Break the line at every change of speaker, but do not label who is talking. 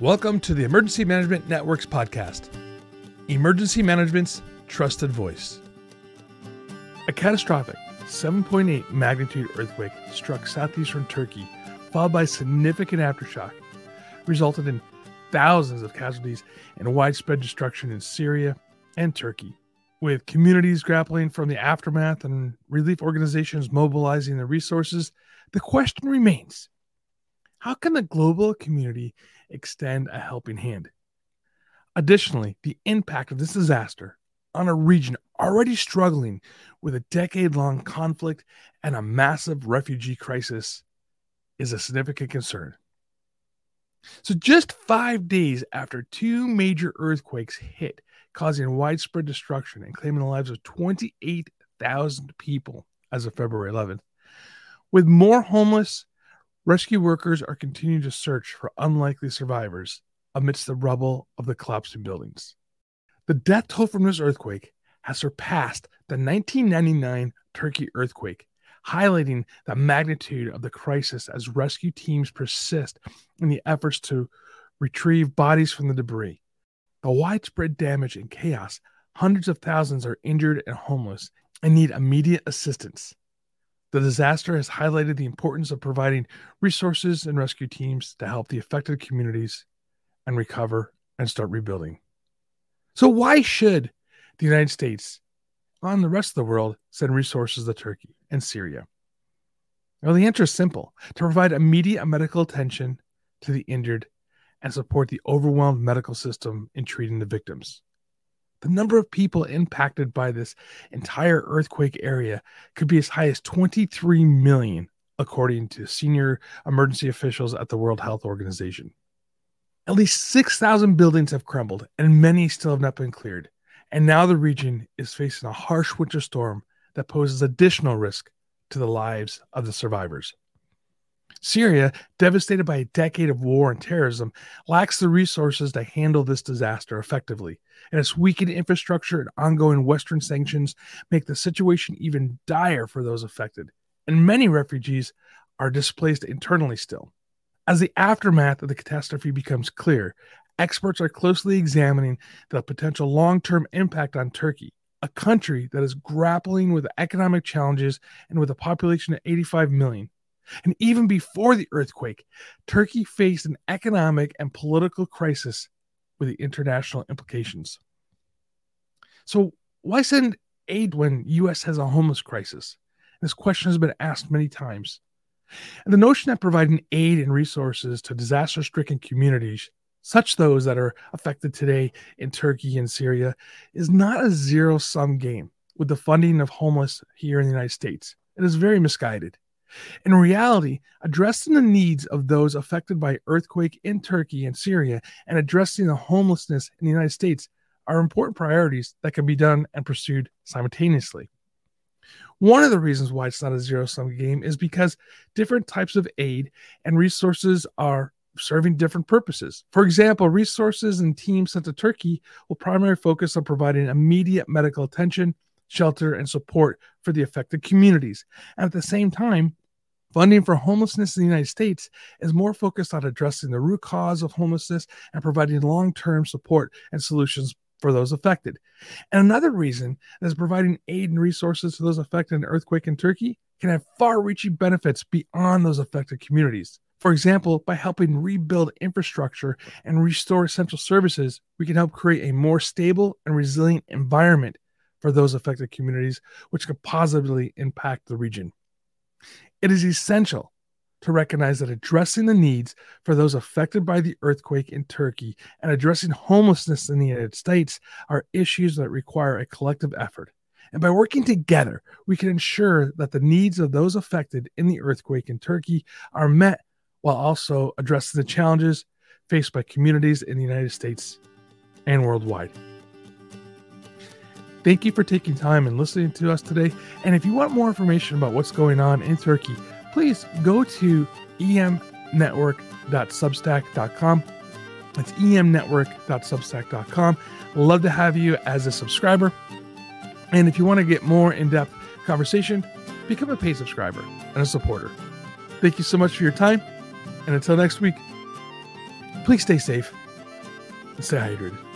Welcome to the Emergency Management Network's podcast, Emergency Management's Trusted Voice. A catastrophic 7.8 magnitude earthquake struck southeastern Turkey, followed by significant aftershock, resulted in thousands of casualties and widespread destruction in Syria and Turkey. With communities grappling from the aftermath and relief organizations mobilizing their resources, the question remains how can the global community extend a helping hand? Additionally, the impact of this disaster on a region already struggling with a decade long conflict and a massive refugee crisis is a significant concern. So, just five days after two major earthquakes hit, causing widespread destruction and claiming the lives of 28,000 people as of February 11th, with more homeless Rescue workers are continuing to search for unlikely survivors amidst the rubble of the collapsing buildings. The death toll from this earthquake has surpassed the 1999 Turkey earthquake, highlighting the magnitude of the crisis as rescue teams persist in the efforts to retrieve bodies from the debris. The widespread damage and chaos, hundreds of thousands are injured and homeless and need immediate assistance. The disaster has highlighted the importance of providing resources and rescue teams to help the affected communities and recover and start rebuilding. So, why should the United States and the rest of the world send resources to Turkey and Syria? Well, the answer is simple to provide immediate medical attention to the injured and support the overwhelmed medical system in treating the victims. The number of people impacted by this entire earthquake area could be as high as 23 million, according to senior emergency officials at the World Health Organization. At least 6,000 buildings have crumbled, and many still have not been cleared. And now the region is facing a harsh winter storm that poses additional risk to the lives of the survivors. Syria, devastated by a decade of war and terrorism, lacks the resources to handle this disaster effectively, and its weakened infrastructure and ongoing Western sanctions make the situation even dire for those affected. And many refugees are displaced internally still. As the aftermath of the catastrophe becomes clear, experts are closely examining the potential long term impact on Turkey, a country that is grappling with economic challenges and with a population of 85 million. And even before the earthquake, Turkey faced an economic and political crisis with the international implications. So, why send aid when US has a homeless crisis? This question has been asked many times. And the notion that providing aid and resources to disaster stricken communities, such those that are affected today in Turkey and Syria, is not a zero sum game with the funding of homeless here in the United States. It is very misguided. In reality, addressing the needs of those affected by earthquake in Turkey and Syria and addressing the homelessness in the United States are important priorities that can be done and pursued simultaneously. One of the reasons why it's not a zero sum game is because different types of aid and resources are serving different purposes. For example, resources and teams sent to Turkey will primarily focus on providing immediate medical attention, shelter, and support for the affected communities. And at the same time, Funding for homelessness in the United States is more focused on addressing the root cause of homelessness and providing long term support and solutions for those affected. And another reason is providing aid and resources to those affected in earthquake in Turkey can have far reaching benefits beyond those affected communities. For example, by helping rebuild infrastructure and restore essential services, we can help create a more stable and resilient environment for those affected communities, which could positively impact the region. It is essential to recognize that addressing the needs for those affected by the earthquake in Turkey and addressing homelessness in the United States are issues that require a collective effort. And by working together, we can ensure that the needs of those affected in the earthquake in Turkey are met while also addressing the challenges faced by communities in the United States and worldwide. Thank you for taking time and listening to us today. And if you want more information about what's going on in Turkey, please go to emnetwork.substack.com. That's emnetwork.substack.com. Love to have you as a subscriber. And if you want to get more in depth conversation, become a paid subscriber and a supporter. Thank you so much for your time. And until next week, Please stay safe and stay hydrated.